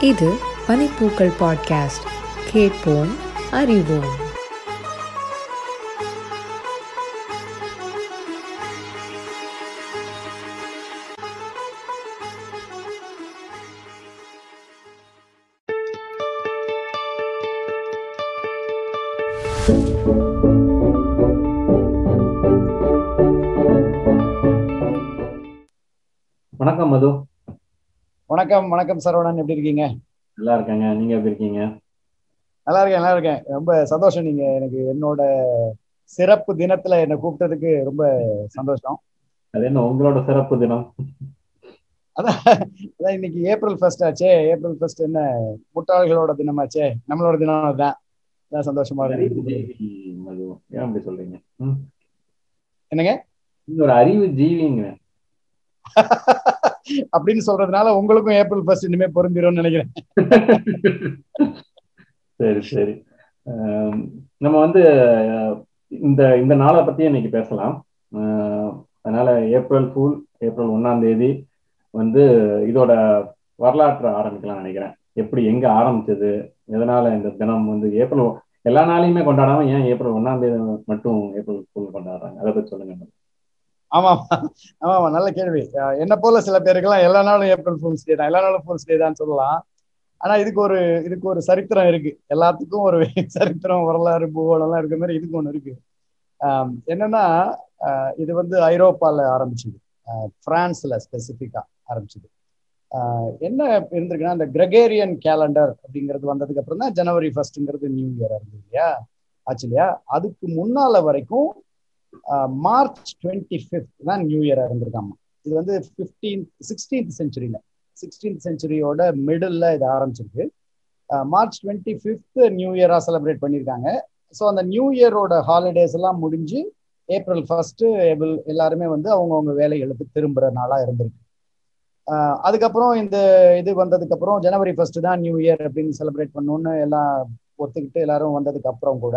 இது பனிப்பூக்கள் பாட்காஸ்ட். கேட்போம் அறிவோம். வணக்கம் மது. வணக்கம் வணக்கம் சரவணன். எப்படி இருக்கீங்க? நல்லா இருக்காங்க. நீங்க எப்படி இருக்கீங்க? நல்லா இருக்கேன் நல்லா இருக்கேன். ரொம்ப சந்தோஷம். நீங்க எனக்கு என்னோட சிறப்பு தினத்துல என்னை கூப்பிட்டதுக்கு ரொம்ப சந்தோஷம். அது என்ன உங்களோட சிறப்பு தினம்? அதான் அதான் இன்னைக்கு ஏப்ரல் ஃபர்ஸ்ட் ஆச்சே. ஏப்ரல் ஃபர்ஸ்ட் என்ன முட்டாள்களோட தினமாச்சே. நம்மளோட தினம் தான் அதான் சந்தோஷமா இருக்கு. ஏன் அப்படி சொல்றீங்க? என்னங்க? நீங்க ஒரு அறிவு ஜீவிங்க. அப்படின்னு சொல்றதுனால உங்களுக்கும் ஏப்ரல் ஃபர்ஸ்ட் இனிமே பொருந்திரும்னு நினைக்கிறேன். சரி சரி. நம்ம வந்து இந்த இந்த நாளை பத்தி இன்னைக்கு பேசலாம். அதனால ஏப்ரல் ஃபூல் ஏப்ரல் ஒன்னாம் தேதி வந்து இதோட வரலாற்றை ஆரம்பிக்கலாம் நினைக்கிறேன். எப்படி எங்க ஆரம்பிச்சது எதனால இந்த தினம் வந்து ஏப்ரல் எல்லா நாளையுமே கொண்டாடாம ஏன் ஏப்ரல் ஒன்னாம் தேதி மட்டும் ஏப்ரல் ஃபூல் கொண்டாடுறாங்க? அதை பத்தி சொல்லுங்க ஆமா ஆமா. ஆமா நல்ல கேள்வி. என்ன போல சில பேருக்கெல்லாம் எல்லா நாளும் ஏப்ரல் ஃபூல்ஸ் டே தான். எல்லா நாளும் ஃபூல்ஸ் டே தான் சொல்லலாம். ஆனா இதுக்கு ஒரு இதுக்கு ஒரு சரித்திரம் இருக்கு. எல்லாத்துக்கும் ஒரு சரித்திரம் வரலாறு பூகோளம்லாம் இருக்கிற இருக்க மாதிரி இதுக்கு ஒன்று இருக்கு. என்னன்னா இது வந்து ஐரோப்பால ஆரம்பிச்சது. அஹ் பிரான்ஸ்ல ஸ்பெசிஃபிக்கா ஆரம்பிச்சது. என்ன இருந்திருக்குன்னா இந்த கிரகேரியன் கேலண்டர் அப்படிங்கிறது வந்ததுக்கு அப்புறம் தான் ஜனவரி ஃபர்ஸ்ட்ங்கிறது நியூ இயர் இருந்தது இல்லையா? ஆச்சு இல்லையா? அதுக்கு முன்னால வரைக்கும் மார்ச் டுவெண்ட்டி ஃபிஃப்த் தான் நியூ இயர் இருந்திருக்காமா இது வந்து ஃபிஃப்டீன் சிக்ஸ்டீன்த் செஞ்சுரியில சிக்ஸ்டீன்த் செஞ்சுரியோட மிடில் இது ஆரம்பிச்சிருக்கு. மார்ச் டுவெண்ட்டி ஃபிஃப்த் நியூ இயராக செலிப்ரேட் பண்ணியிருக்காங்க ஸோ அந்த நியூ இயரோட ஹாலிடேஸ் எல்லாம் முடிஞ்சு ஏப்ரல் ஃபர்ஸ்ட்டு ஏபிள் எல்லாருமே வந்து அவங்கவுங்க வேலைகளுக்கு திரும்புகிற நாளாக இருந்திருக்கு. அதுக்கப்புறம் இந்த இது வந்ததுக்கப்புறம் ஜனவரி ஃபர்ஸ்ட் தான் நியூ இயர் அப்படின்னு செலிப்ரேட் பண்ணணும்னு எல்லாம் ஒத்துக்கிட்டு எல்லாரும் வந்ததுக்கு அப்புறம் கூட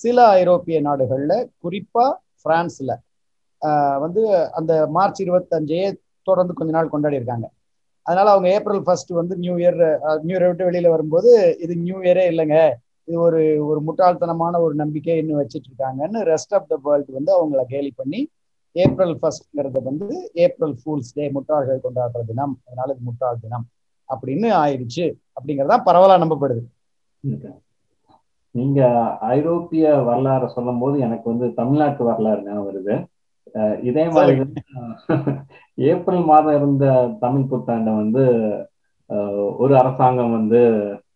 சில ஐரோப்பிய நாடுகளில் குறிப்பாக பிரான்ஸ்ல வந்து அந்த மார்ச் இருபத்தஞ்சையே தொடர்ந்து கொஞ்ச நாள் கொண்டாடி இருக்காங்க. அதனால அவங்க ஏப்ரல் ஃபர்ஸ்ட் வந்து நியூ இயர் நியூ இயர் விட்டு வெளியில வரும்போது இது நியூ இயரே இல்லைங்க. இது ஒரு ஒரு முட்டாள்தனமான ஒரு நம்பிக்கை இன்னும் வச்சிட்டு இருக்காங்கன்னு ரெஸ்ட் ஆஃப் த வேர்ல்டு வந்து அவங்கள கேலி பண்ணி ஏப்ரல் ஃபர்ஸ்ட்ங்கிறத வந்து ஏப்ரல் ஃபூல்ஸ் டே முட்டாள்கள் கொண்டாடுற தினம். அதனால இது முட்டாள் தினம். அப்படின்னு ஆயிடுச்சு. அப்படிங்கறதா பரவலா நம்பப்படுது. நீங்க ஐரோப்பிய வரலாறு சொல்லும் போது எனக்கு வந்து தமிழ்நாட்டு வரலாறு ஞாபகம் வருது. இதே மாதிரி ஏப்ரல் மாதம் இருந்த தமிழ் புத்தாண்டை வந்து ஒரு அரசாங்கம் வந்து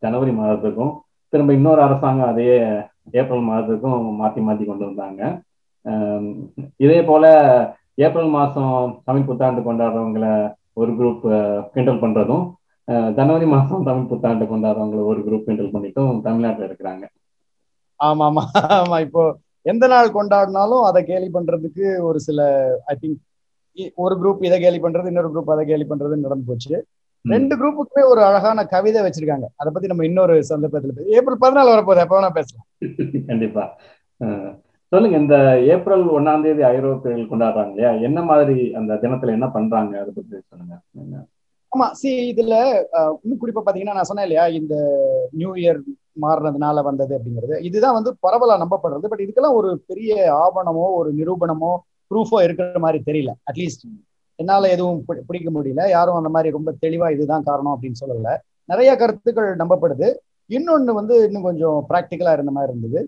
ஜனவரி மாதத்துக்கும் திரும்ப இன்னொரு அரசாங்கம் அதையே ஏப்ரல் மாதத்துக்கும் மாத்தி மாத்தி கொண்டு வந்தாங்க. இதே போல ஏப்ரல் மாசம் தமிழ் புத்தாண்டு கொண்டாடுறவங்கள ஒரு குரூப் கிண்டல் பண்றதும் ஜனவரி மாசம் தமிழ் புத்தாண்டு கொண்டாடுறவங்கள ஒரு குரூப் கிண்டல் பண்ணிட்டும் தமிழ்நாட்டுல இருக்கிறாங்க. ஆமா ஆமா. ஆமா இப்போ எந்த நாள் கொண்டாடினாலும் அதை கேலி பண்றதுக்கு ஒரு சில ஐ திங்க் ஒரு குரூப் இதை கேலி பண்றது இன்னொரு குரூப் அதை கேலி பண்றது நடந்து போச்சு. ரெண்டு குரூப்புக்குமே ஒரு அழகான கவிதை வச்சிருக்காங்க. அதை பத்தி நம்ம இன்னொரு சந்தர்ப்பத்துல ஏப்ரல் பதினாலு வரப்போகுது எப்ப வேணா பேசலாம். கண்டிப்பா. சொல்லுங்க இந்த ஏப்ரல் ஒண்ணாம் தேதி ஐரோப்பியர்கள் கொண்டாடுறாங்க இல்லையா? என்ன மாதிரி அந்த தினத்துல என்ன பண்றாங்க? அதை பத்தி சொல்லுங்க? ஆமா சி இதுல இன்னும் குறிப்பா பாத்தீங்கன்னா நான் சொன்னேன் இல்லையா இந்த நியூ இயர் மாறினதுனால வந்தது அப்படிங்கிறது. இதுதான் வந்து பரவலா நம்பப்படுறது. பட் இதுக்கெல்லாம் ஒரு பெரிய ஆவணமோ ஒரு நிரூபணமோ ப்ரூஃபோ இருக்கிற மாதிரி தெரியல அட்லீஸ்ட் என்னால எதுவும் பிடிக்க முடியல. யாரும் அந்த மாதிரி ரொம்ப தெளிவா இதுதான் காரணம் அப்படின்னு சொல்லல. நிறைய கருத்துக்கள் நம்பப்படுது. இன்னொன்று வந்து இன்னும் கொஞ்சம் ப்ராக்டிக்கலா இருந்த மாதிரி இருந்தது.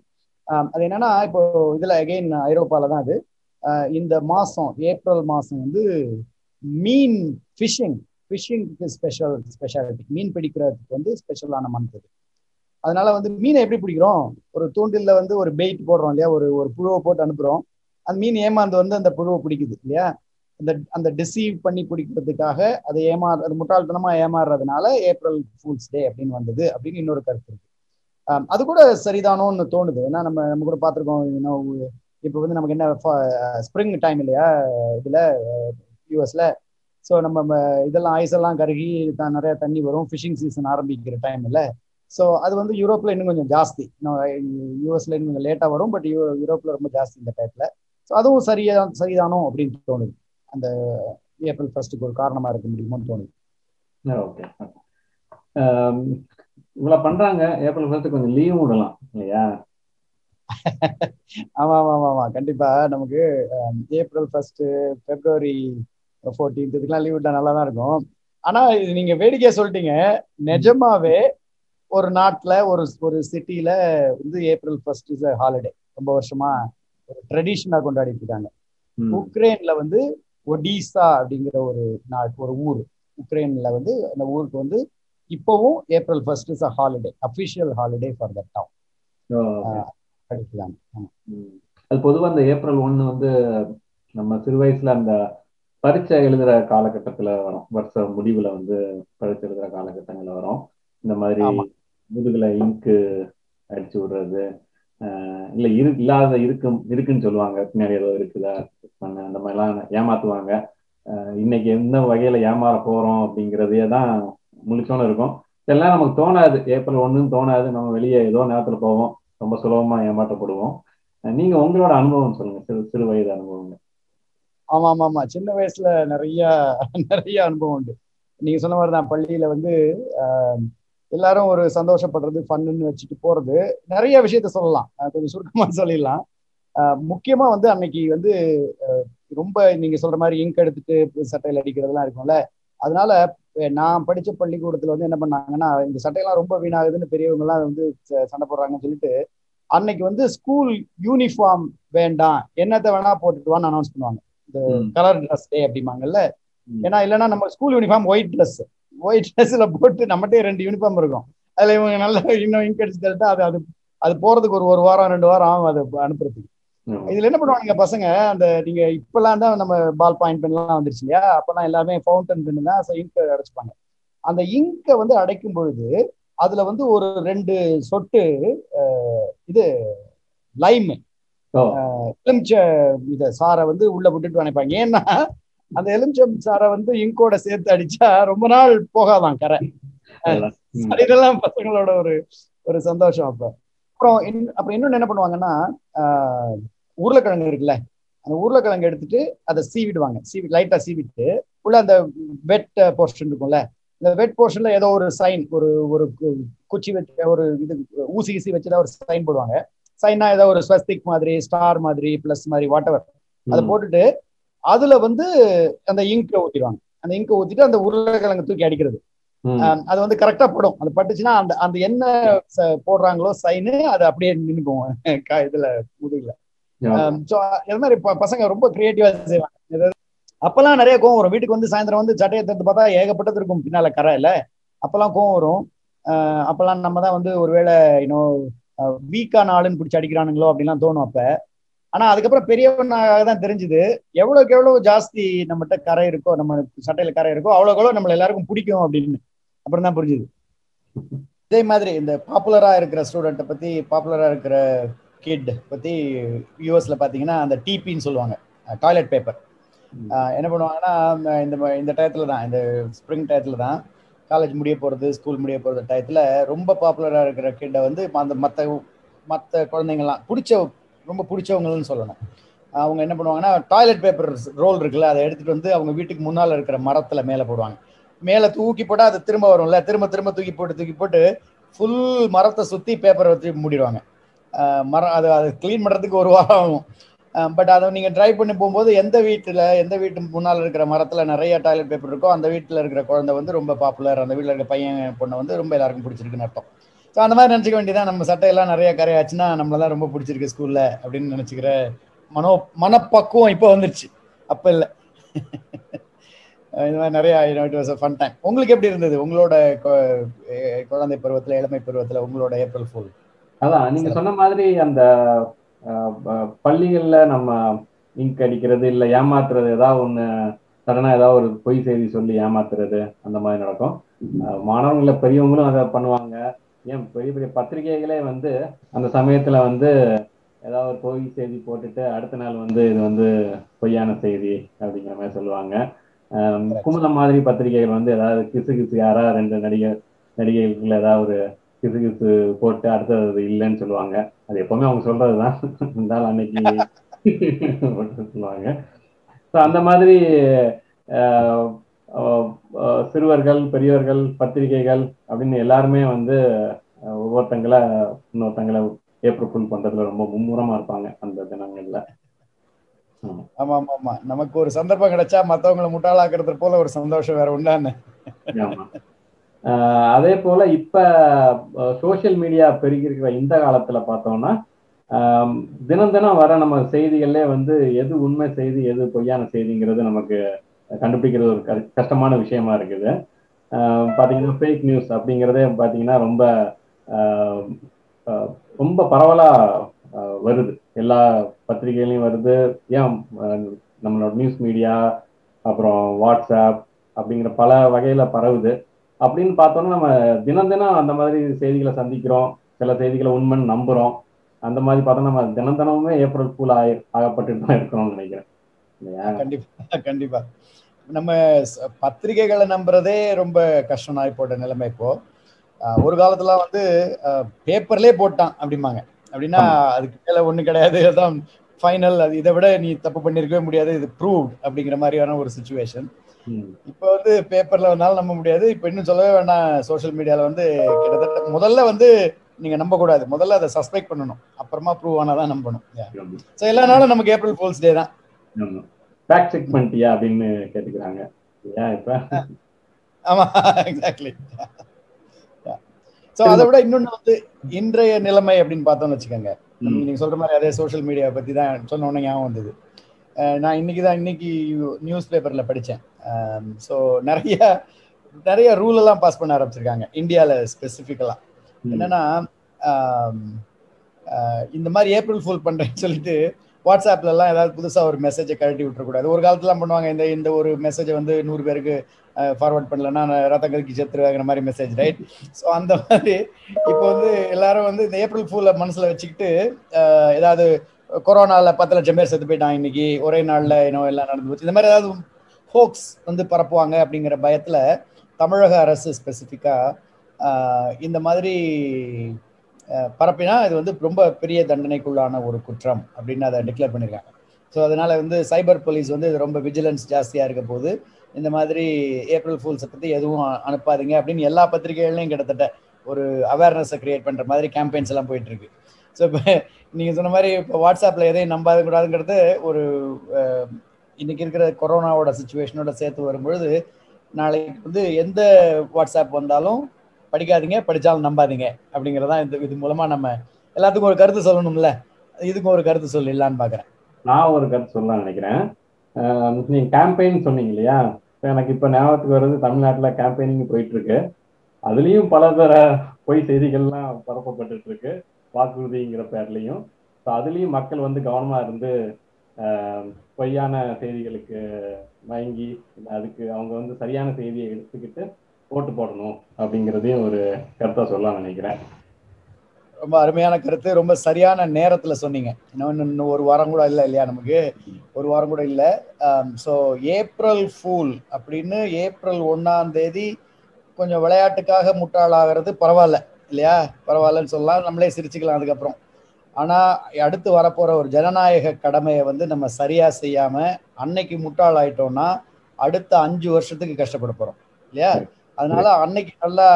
அது என்னன்னா இப்போ இதுல அகைன் ஐரோப்பால தான் அது. இந்த மாசம் ஏப்ரல் மாசம் வந்து மீன் ஃபிஷிங் ஃபிஷிங்க்கு ஸ்பெஷல் ஸ்பெஷாலிட்டி மீன் பிடிக்கிறதுக்கு வந்து ஸ்பெஷலான மந்த் இது அதனால வந்து மீனை எப்படி பிடிக்கிறோம்? ஒரு தூண்டில்ல வந்து ஒரு பெயிட் போடுறோம் இல்லையா? ஒரு ஒரு புழுவை போட்டு அனுப்புறோம். அந்த மீன் ஏமாந்து வந்து அந்த புழுவை பிடிக்குது இல்லையா? அந்த அந்த டிசீவ் பண்ணி பிடிக்கிறதுக்காக அதை ஏமா அது முட்டாள்தனமா ஏமாறுறதுனால ஏப்ரல் ஃபூல்ஸ் டே அப்படின்னு வந்தது அப்படின்னு இன்னொரு கருத்து இருக்கு. அது கூட சரிதானோன்னு தோணுது. ஏன்னா நம்ம நம்ம கூட பார்த்துருக்கோம் இன்னும் இப்போ வந்து நமக்கு என்ன ஸ்ப்ரிங் டைம் இல்லையா? இதில் யூஎஸ்ல ஸோ நம்ம இதெல்லாம் ஐஸ் எல்லாம் கருகி நிறைய தண்ணி வரும். ஃபிஷிங் சீசன் ஆரம்பிக்கிற டைம் இல்லை. ஸோ அது வந்து யூரோப்ல இன்னும் கொஞ்சம் ஜாஸ்தி. யூஎஸ்ல இன்னும் கொஞ்சம் லேட்டா வரும் பட் யூரோப்ல ரொம்ப ஜாஸ்தி இந்த டயத்துல ஸோ அதுவும் சரியா சரிதானோ அப்படின்னு தோணுது. அந்த ஏப்ரல் ஃபர்ஸ்ட்டுக்கு ஒரு காரணமா இருக்க முடியுமோன்னு தோணுது. ஓகே ஆம், இவ்வளவு பண்றாங்க. ஏப்ரல் ஃபர்ஸ்ட் கொஞ்சம் லீவும் விடலாம் இல்லையா? ஆமா ஆமா ஆமா ஆமா. கண்டிப்பா. நமக்கு ஏப்ரல் ஃபர்ஸ்ட் பிப்ரவரி ஃபோர்டீன்த் இதுக்கெல்லாம் லீவ் விட்டா நல்லா தான் இருக்கும். ஆனா இது நீங்க வேடிக்கையா சொல்லிட்டீங்க. நிஜமாவே ஒரு நாட்டுல ஒரு ஒரு சிட்டில வந்து ஏப்ரல் ஃபர்ஸ்ட் இஸ் ஹாலிடே ரொம்ப வருஷமா ஒரு ட்ரெடிஷனா கொண்டாடிட்டு இருக்காங்க. உக்ரைன்ல வந்து ஒடிசா அப்படிங்கிற ஒரு நாட் ஒரு ஊர். உக்ரைன்ல வந்து அந்த ஊருக்கு வந்து இப்போவும் April first is a holiday official holiday for that town. அது பொதுவா அந்த ஏப்ரல் ஒண்ணு வந்து நம்ம சிறு வயசுல அந்த பரீட்சை எழுதுற காலகட்டத்துல வரும். வருஷ முடிவுல வந்து பரீட்சை எழுதுற காலகட்டங்கள்ல வரும். இந்த மாதிரி. முதுகுல இங்கு அடிச்சு விடுறது ஆஹ் இல்ல இரு இல்லாத இருக்கும் இருக்குன்னு சொல்லுவாங்க. பின்னாடி ஏதோ இருக்குதா பண்ண அந்த மாதிரிலாம் ஏமாத்துவாங்க. இன்னைக்கு எந்த வகையில ஏமாற போறோம் அப்படிங்கிறதே தான் முழிச்சோன்னு இருக்கும். இதெல்லாம் நமக்கு தோணாது. ஏப்ரல் ஒண்ணுன்னு தோணாது. நம்ம வெளியே ஏதோ நேரத்துல போவோம். ரொம்ப சுலபமா ஏமாற்றப்படுவோம். நீங்க உங்களோட அனுபவம் சொல்லுங்க. சிறு சிறு வயது அனுபவங்க ஆமா ஆமா ஆமா சின்ன வயசுல நிறைய நிறைய அனுபவம் உண்டு. நீங்க சொன்ன மாதிரி தான் பள்ளியில வந்து ஆஹ், எல்லாரும் ஒரு சந்தோஷப்படுறது ஃபன்னு வச்சுட்டு போறது. நிறைய விஷயத்த சொல்லலாம். கொஞ்சம் சுருக்கமா சொல்லிடலாம். முக்கியமா வந்து அன்னைக்கு வந்து ரொம்ப நீங்க சொல்ற மாதிரி இங்க் எடுத்துட்டு சட்டையில அடிக்கிறதெல்லாம் இருக்கும்ல. அதனால நான் படிச்ச பள்ளிக்கூடத்துல வந்து என்ன பண்ணாங்கன்னா இந்த சட்டையெல்லாம் ரொம்ப வீணாகுதுன்னு பெரியவங்க எல்லாம் வந்து ச- சண்டை போடுறாங்கன்னு சொல்லிட்டு அன்னைக்கு வந்து ஸ்கூல் யூனிஃபார்ம் வேண்டாம். என்னத்தை வேணா போட்டுட்டு வான்னு அனௌன்ஸ் பண்ணுவாங்க. இந்த. கலர் ட்ரெஸ் டே அப்படிம்பாங்கல்ல. ஏன்னா இல்லைன்னா நம்ம school uniform white dress white ட்ரெஸ்ல போட்டு நம்மகிட்டே ரெண்டு யூனிஃபார்ம் இருக்கும். அதுல இவங்க நல்லா இன்னும் இங்க் அடிச்சு தள்ளிட்டா அது அது அது போறதுக்கு ஒரு ஒரு வாரம் ரெண்டு வாரம் ஆகும் அது அனுப்புறதுக்கு. இதுல என்ன பண்ணுவாங்க பசங்க அந்த நீங்க இப்பெல்லாம் தான் நம்ம பால் பாயிண்ட் பென்லாம் வந்துருச்சு இல்லையா? அப்பெல்லாம் எல்லாமே ஃபவுண்டன் பென் தான் இங்க் அடைச்சுப்பாங்க. அந்த இங்கை வந்து அடைக்கும் பொழுது அதுல வந்து ஒரு ரெண்டு சொட்டு இது லைம் எலுமிச்ச இத சாரை வந்து உள்ள விட்டுட்டு நினைப்பாங்க ஏன்னா அந்த எலுமிச்சம் சாரை வந்து இங்கோட சேர்த்து அடிச்சா ரொம்ப நாள் போகாதான் கரை. இதெல்லாம் பசங்களோட ஒரு ஒரு சந்தோஷம் அப்ப. அப்புறம் அப்புறம் இன்னொன்னு என்ன பண்ணுவாங்கன்னா உருளைக்கிழங்கு இருக்குல்ல அந்த உருளைக்கிழங்கு எடுத்துட்டு அதை சீவிடுவாங்க. சீவி லைட்டா சீவிட்டு உள்ள அந்த வெட் போர்ஷன் இருக்கும்ல இந்த வெட் போர்ஷன்ல ஏதோ ஒரு சைன் ஒரு ஒரு குச்சி வச்சு ஒரு இது ஊசி ஊசி வச்சுதான் ஒரு சைன் போடுவாங்க. சைனா ஏதோ ஒரு ஸ்வஸ்திக் மாதிரி ஸ்டார் மாதிரி பிளஸ் மாதிரி வாட் எவர் அதை. போட்டுட்டு அதுல வந்து அந்த இங்கை ஊத்திடுவாங்க. அந்த இங்கை ஊத்திட்டு அந்த உருளைக்கிழங்கு தூக்கி அடிக்கிறது. அது வந்து கரெக்டா படும். அது பட்டுச்சுன்னா அந்த அந்த என்ன போடுறாங்களோ சைனு அது அப்படியே நின்னுக்கும். இதுல முதுகுல. ஆமா. ஸோ இது மாதிரி பசங்க ரொம்ப கிரியேட்டிவா செய்வாங்க. அப்பெல்லாம் நிறைய கோவம் வரும். வீட்டுக்கு வந்து சாயந்தரம் வந்து சட்டையை தந்து பார்த்தா ஏகப்பட்டது இருக்கும் பின்னால கரை இல்ல அப்பெல்லாம் கோவம் வரும். அப்பெல்லாம் நம்ம தான் வந்து ஒருவேளை இன்னும் வீக்கான ஆளுன்னு பிடிச்சி அடிக்கிறானுங்களோ அப்படின்லாம் தோணும் அப்ப. ஆனா அதுக்கப்புறம் பெரியவனாக தான் தெரிஞ்சுது. எவ்வளவுக்கு எவ்வளவு ஜாஸ்தி நம்மகிட்ட கரை இருக்கோ நம்ம சட்டையில கரை இருக்கோ அவ்வளவுக்கு எவ்வளவு நம்மள எல்லாருக்கும் பிடிக்கும் அப்படின்னு அப்புறம் தான் புரிஞ்சுது. இதே மாதிரி இந்த பாப்புலரா இருக்கிற ஸ்டூடெண்ட்டை பத்தி பாப்புலரா இருக்கிற கிட் பத்தி யூஎஸ்ல பாத்தீங்கன்னா அந்த டிபின்னு சொல்லுவாங்க டாய்லெட் பேப்பர் என்ன பண்ணுவாங்கன்னா இந்த ம- இந்த டயத்துல தான் இந்த ஸ்ப்ரிங் டயத்துல தான் காலேஜ் முடிய போறது ஸ்கூல் முடிய போறது டயத்துல ரொம்ப பாப்புலரா இருக்கிற கிட்டை வந்து அந்த மற்ற மற்ற குழந்தைங்கலாம் பிடிச்ச ரொம்ப பிடிச்சவங்கன்னு சொல்லணும். அவங்க என்ன பண்ணுவாங்கன்னா டாய்லெட் பேப்பர் ரோல் இருக்குல்ல அதை எடுத்துட்டு வந்து அவங்க வீட்டுக்கு முன்னால் இருக்கிற மரத்தில் மேலே போடுவாங்க. மேலே தூக்கி போட்டால் அது திரும்ப வரும்ல திரும்ப திரும்ப தூக்கி போட்டு தூக்கி போட்டு ஃபுல் மரத்தை சுற்றி பேப்பரை வச்சு மூடிடுவாங்க. மரம் அது அது க்ளீன் பண்ணுறதுக்கு ஒரு வாரம் ஆகும். பட் அதை நீங்கள் ட்ரை பண்ணி போகும்போது எந்த வீட்டில் எந்த வீட்டு முன்னால் இருக்கிற மரத்தில் நிறைய டாய்லெட் பேப்பர் இருக்கோ அந்த வீட்டில் இருக்கிற குழந்தை வந்து ரொம்ப பாப்புலர் அந்த வீட்டில் இருக்கிற பையன் பொண்ணை வந்து ரொம்ப எல்லாருக்கும் பிடிச்சிருக்குன்னு அர்த்தம். ஸோ அந்த மாதிரி நினச்சிக்க வேண்டியதான் நம்ம சட்டையெல்லாம் நிறைய கரையாச்சுன்னா நம்மள தான் ரொம்ப பிடிச்சிருக்கு ஸ்கூல்ல அப்படின்னு நினைச்சுக்கிற மனோ மனப்பக்குவம் இப்போ வந்துருச்சு. அப்ப இல்லை. இந்த மாதிரி நிறைய இட் வாஸ் ஃபன் டைம் உங்களுக்கு எப்படி இருந்தது? உங்களோட குழந்தை பருவத்துல இளமை பருவத்துல உங்களோட ஏப்ரல் ஃபுல் அதான் நீங்க சொன்ன மாதிரி அந்த பள்ளிகள்ல நம்ம இங்க் அடிக்கிறது இல்ல ஏமாத்துறது ஏதாவது ஒண்ணு சடனா ஏதாவது ஒரு பொய் செய்தி சொல்லி ஏமாத்துறது அந்த மாதிரி நடக்கும். மாணவர்கள பெரியவங்களும் அதை பண்ணுவாங்க. ஏன் பெரிய பெரிய பத்திரிகைகளே வந்து அந்த சமயத்துல வந்து ஏதாவது ஒரு பொய் செய்தி போட்டுட்டு அடுத்த நாள் வந்து இது வந்து பொய்யான செய்தி அப்படிங்கிற மாதிரி சொல்லுவாங்க. குமுதம் மாதிரி பத்திரிகைகள் வந்து ஏதாவது கிசு கிசு யாரா ரெண்டு நடிகர் நடிகைகள் ஏதாவது ஒரு கிசு கிசு போட்டு அடுத்தது அது இல்லைன்னு சொல்லுவாங்க. அது எப்பவுமே அவங்க சொல்றதுதான். இருந்தாலும் அன்னைக்கு சொல்லுவாங்க. ஸோ அந்த மாதிரி சிறுவர்கள் பெரியவர்கள் பத்திரிகைகள் அப்படின்னு எல்லாருமே வந்து ஒவ்வொருத்தங்களை இன்னொருத்தங்களை ஏப்ரல் ஃபுல் பண்றதுல ரொம்ப மும்முரமா இருப்பாங்க அந்த தினங்கள்ல. ஆமா. ஆமா ஆமா நமக்கு ஒரு சந்தர்ப்பம் கிடைச்சா மத்தவங்களை முட்டாளாக்குறது போல ஒரு சந்தோஷம் வேற உண்டான்னு அதே போல இப்ப சோஷியல் மீடியா பெருகி இருக்கிற இந்த காலத்துல பார்த்தோம்னா ஆஹ் தினம் தினம் வர நம்ம செய்திகள்லே வந்து எது உண்மை செய்தி எது பொய்யான செய்திங்கிறது நமக்கு கண்டுபிடிக்கிறது ஒரு க- கஷ்டமான விஷயமா இருக்குது. ஆஹ் பாத்தீங்கன்னா ஃபேக் நியூஸ் அப்படிங்கிறதே பாத்தீங்கன்னா ரொம்ப ஆஹ் ரொம்ப பரவலா வருது. எல்லா பத்திரிகைகளையும் வருது. ஏன் நம்மளோட நியூஸ் மீடியா அப்புறம் வாட்ஸ்அப் அப்படிங்கிற பல வகையில பரவுது. அப்படின்னு பார்த்தோம்னா நம்ம தினம் தினம் அந்த மாதிரி செய்திகளை சந்திக்கிறோம். சில செய்திகளை உண்மைன்னு நம்புறோம். அந்த மாதிரி பார்த்தோம்னா நம்ம தினம் தினமுமே ஏப்ரல் ஃபூல் ஆகி ஆகப்பட்டுட்டு தான் இருக்கிறோம்னு நினைக்கிறேன். கண்டிப்பா கண்டிப்பா. நம்ம பத்திரிகைகளை நம்புறதே ரொம்ப கஷ்டம் போட்ட நிலைமை இப்போ. ஒரு காலத்துல வந்து பேப்பர்லயே போட்டான் அப்படிம்பாங்க. அப்படின்னா அதுக்கு மேல ஒண்ணு கிடையாது. அதான் ஃபைனல் அது இதை விட நீ தப்பு பண்ணிருக்கவே முடியாது. இது ப்ரூவ்ட் அப்படிங்கிற மாதிரியான ஒரு சுச்சுவேஷன் இப்போ வந்து பேப்பர்ல வந்தாலும் நம்ப முடியாது. இப்போ இன்னும் சொல்லவே வேணாம் சோஷியல் மீடியால வந்து கிட்டத்தட்ட முதல்ல வந்து நீங்க நம்ப கூடாது முதல்ல அதை சஸ்பெக்ட் பண்ணணும். அப்புறமா ப்ரூவ் ஆனாதான் நம்பணும். ஸோ எல்லா நாளும் நமக்கு ஏப்ரல் ஃபோல்ஸ் டே தான். ஆமா. ஃபேக்ட் செக் பண்ணிட்டியா அப்படின்னு கேட்டுக்கிறாங்க. ஏன் இப்ப? ஆமா எக்ஸாக்ட்லி ஸோ அதை விட இன்னொன்னு வந்து இன்றைய நிலைமை அப்படின்னு பார்த்தோம்னு வச்சுக்கோங்க. நீங்க சொல்ற மாதிரி அதே சோஷியல் மீடியா பத்தி தான் சொன்ன உடனே ஞாபகம் வந்தது. நான் இன்னைக்கு தான் இன்னைக்கு நியூஸ் பேப்பர்ல படித்தேன் ஸோ நிறைய நிறைய ரூல் எல்லாம் பாஸ் பண்ண ஆரம்பிச்சிருக்காங்க. இந்தியாவில் ஸ்பெசிஃபிக்கலாக என்னன்னா இந்த மாதிரி ஏப்ரல் ஃபுல் பண்றேன்னு சொல்லிட்டு வாட்ஸ்அப்ல எல்லாம் ஏதாவது புதுசா ஒரு மெசேஜை கழட்டி விட்டுறக்கூடாது. ஒரு காலத்துலாம் பண்ணுவாங்க இந்த இந்த ஒரு மெசேஜை வந்து நூறு பேருக்கு ஃபார்வர்ட் பண்ணலன்னா நான் ரத்தம் கறிக்கு செத்துருவாங்கிற மாதிரி மெசேஜ் ரைட் ஸோ அந்த மாதிரி இப்போ வந்து எல்லாரும் வந்து இந்த ஏப்ரல் ஃபூலை மனசுல வச்சுக்கிட்டு ஏதாவது கொரோனால பத்து லட்சம் பேர் செத்து போயிட்டாங்க இன்னைக்கு ஒரே நாள்ல இன்னும் எல்லாம் நடந்து போச்சு. இந்த மாதிரி ஏதாவது ஹோக்ஸ் வந்து பரப்புவாங்க அப்படிங்கிற பயத்துல தமிழக அரசு ஸ்பெசிஃபிக்கா இந்த மாதிரி பரப்பினா இது வந்து ரொம்ப பெரிய தண்டனைக்குள்ளான ஒரு குற்றம் அப்படின்னு அதை டிக்ளேர் பண்ணியிருக்காங்க ஸோ அதனால வந்து சைபர் போலீஸ் வந்து இது ரொம்ப விஜிலன்ஸ் ஜாஸ்தியாக இருக்க போது இந்த மாதிரி ஏப்ரல் ஃபூல்ஸை பற்றி எதுவும் அனுப்பாதீங்க அப்படின்னு எல்லா பத்திரிகைகள்லையும் கிட்டத்தட்ட ஒரு அவேர்னஸை கிரியேட் பண்ணுற மாதிரி கேம்பெயின்ஸ் எல்லாம் போயிட்டுருக்கு ஸோ இப்போ நீங்கள் சொன்ன மாதிரி இப்போ வாட்ஸ்அப்பில் எதையும் நம்பாத கூடாதுங்கிறது ஒரு இன்றைக்கி இருக்கிற கொரோனாவோட சுச்சுவேஷனோட சேர்த்து வரும்பொழுது நாளைக்கு வந்து எந்த வாட்ஸ்அப் வந்தாலும் படிக்காதீங்க படித்தாலும் நம்பாதீங்க. அப்படிங்கறதான் இந்த இது மூலமா நம்ம எல்லாத்துக்கும் ஒரு கருத்து சொல்லணும்ல? இதுக்கும் ஒரு கருத்து சொல்லிடலான்னு பாக்குறேன். நான் ஒரு கருத்து சொல்லலாம் நினைக்கிறேன். நீங்க கேம்பெயின் சொன்னீங்க இல்லையா? எனக்கு இப்ப ஞாபகத்துக்கு வருது தமிழ்நாட்டுல கேம்பெயினிங் போயிட்டு இருக்கு அதுலயும் பல தர பொய் செய்திகள்லாம் பரப்பப்பட்டு இருக்கு வாக்குறுதிங்கிற பேர்லயும். ஸோ அதுலயும் மக்கள் வந்து கவனமா இருந்து பொய்யான செய்திகளுக்கு மயங்கி அதுக்கு அவங்க வந்து சரியான செய்தியை எடுத்துக்கிட்டு ஓட்டு போடணும் அப்படிங்கிறதையும் ஒரு கருத்தா சொல்ல நினைக்கிறேன். ரொம்ப அருமையான கருத்து. ரொம்ப சரியான நேரத்துல சொன்னீங்க. இன்னும் இன்னும் ஒரு வாரம் கூட இல்லை இல்லையா நமக்கு? ஒரு வாரம் கூட இல்லை. ஸோ ஏப்ரல் ஃபூல் அப்படின்னு ஏப்ரல் ஒன்னாம் தேதி கொஞ்சம் விளையாட்டுக்காக முட்டாளாகிறது பரவாயில்ல இல்லையா? பரவாயில்லன்னு சொல்லலாம். நம்மளே சிரிச்சுக்கலாம் அதுக்கப்புறம். ஆனா அடுத்து வரப்போற ஒரு ஜனநாயக கடமையை வந்து நம்ம சரியா செய்யாம அன்னைக்கு முட்டாளாயிட்டோம்னா அடுத்த அஞ்சு வருஷத்துக்கு கஷ்டப்பட போறோம் இல்லையா? அதனால அன்னைக்கு நல்லா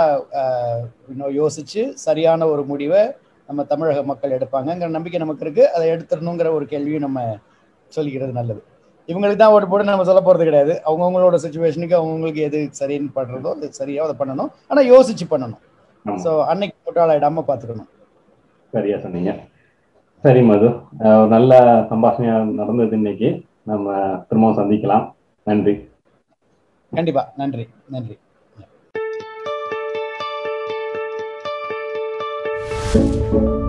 யோசிச்சு சரியான ஒரு முடிவை நம்ம தமிழக மக்கள் எடுப்பாங்கங்கிற நம்பிக்கை நமக்கு இருக்கு. அதை எடுத்துடணுங்கிற ஒரு கேள்வியும் நம்ம சொல்லிக்கிறது நல்லது. இவங்களுக்கு தான் ஓட்டு போட்டு நம்ம சொல்ல போறது கிடையாது. அவங்கவுங்களோட சுச்சுவேஷனுக்கு அவங்கவுங்களுக்கு எது சரின்னு பண்றதோ அது சரியா அதை பண்ணணும். ஆனா யோசிச்சு பண்ணணும். ஸோ அன்னைக்கு முட்டாளாயிடாம பார்த்துக்கணும். சரியா சொன்னீங்க. சரி மது. நல்ல சம்பாஷணையா நடந்தது இன்னைக்கு. நம்ம திரும்பவும் சந்திக்கலாம். நன்றி. கண்டிப்பா. நன்றி. நன்றி. Thank you